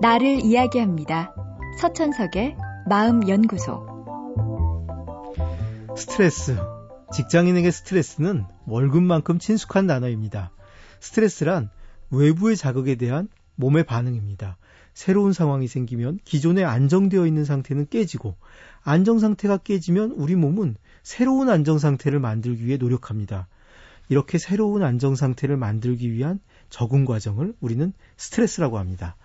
나를 이야기합니다. 서천석의 마음연구소. 스트레스. 직장인에게 스트레스는 월급만큼 친숙한 단어입니다. 스트레스란 외부의 자극에 대한 몸의 반응입니다. 새로운 상황이 생기면 기존에 안정되어 있는 상태는 깨지고 안정 상태가 깨지면 우리 몸은 새로운 안정 상태를 만들기 위해 노력합니다. 이렇게 새로운 안정 상태를 만들기 위한 적응 과정을 우리는 스트레스라고 합니다.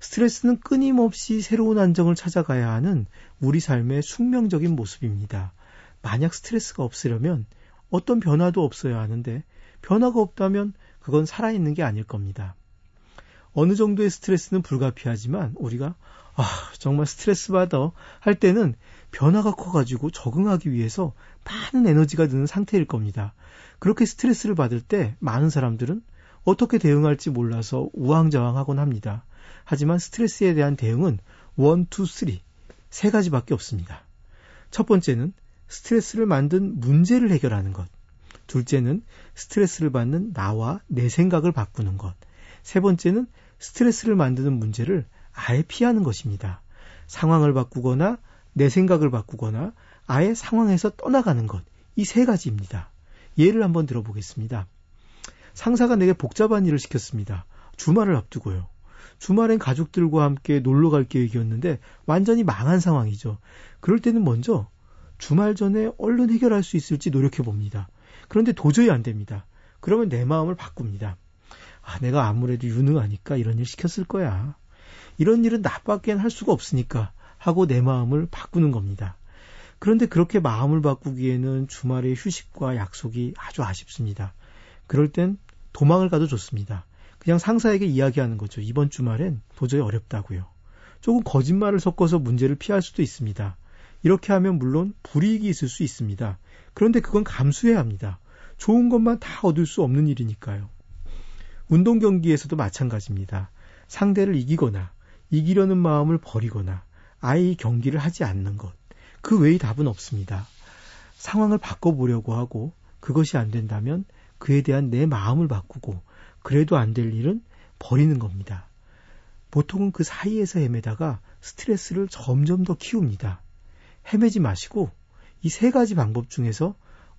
스트레스는 끊임없이 새로운 안정을 찾아가야 하는 우리 삶의 숙명적인 모습입니다. 만약 스트레스가 없으려면 어떤 변화도 없어야 하는데 변화가 없다면 그건 살아있는 게 아닐 겁니다. 어느 정도의 스트레스는 불가피하지만 우리가 아, 정말 스트레스 받아 할 때는 변화가 커가지고 적응하기 위해서 많은 에너지가 드는 상태일 겁니다. 그렇게 스트레스를 받을 때 많은 사람들은 어떻게 대응할지 몰라서 우왕좌왕하곤 합니다. 하지만 스트레스에 대한 대응은 1, 2, 3, 세 가지밖에 없습니다. 첫 번째는 스트레스를 만든 문제를 해결하는 것. 둘째는 스트레스를 받는 나와 내 생각을 바꾸는 것. 세 번째는 스트레스를 만드는 문제를 아예 피하는 것입니다. 상황을 바꾸거나 내 생각을 바꾸거나 아예 상황에서 떠나가는 것. 이 세 가지입니다. 예를 한번 들어보겠습니다. 상사가 내게 복잡한 일을 시켰습니다. 주말을 앞두고요. 주말엔 가족들과 함께 놀러 갈 계획이었는데 완전히 망한 상황이죠. 그럴 때는 먼저 주말 전에 얼른 해결할 수 있을지 노력해 봅니다. 그런데 도저히 안 됩니다. 그러면 내 마음을 바꿉니다. 아, 내가 아무래도 유능하니까 이런 일 시켰을 거야. 이런 일은 나밖엔 할 수가 없으니까 하고 내 마음을 바꾸는 겁니다. 그런데 그렇게 마음을 바꾸기에는 주말의 휴식과 약속이 아주 아쉽습니다. 그럴 땐 도망을 가도 좋습니다. 그냥 상사에게 이야기하는 거죠. 이번 주말엔 도저히 어렵다고요. 조금 거짓말을 섞어서 문제를 피할 수도 있습니다. 이렇게 하면 물론 불이익이 있을 수 있습니다. 그런데 그건 감수해야 합니다. 좋은 것만 다 얻을 수 없는 일이니까요. 운동 경기에서도 마찬가지입니다. 상대를 이기거나 이기려는 마음을 버리거나 아예 이 경기를 하지 않는 것. 그 외의 답은 없습니다. 상황을 바꿔보려고 하고 그것이 안 된다면 그에 대한 내 마음을 바꾸고 그래도 안 될 일은 버리는 겁니다. 보통은 그 사이에서 헤매다가 스트레스를 점점 더 키웁니다. 헤매지 마시고 이 세 가지 방법 중에서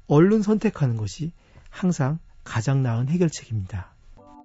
얼른 선택하는 것이 항상 가장 나은 해결책입니다.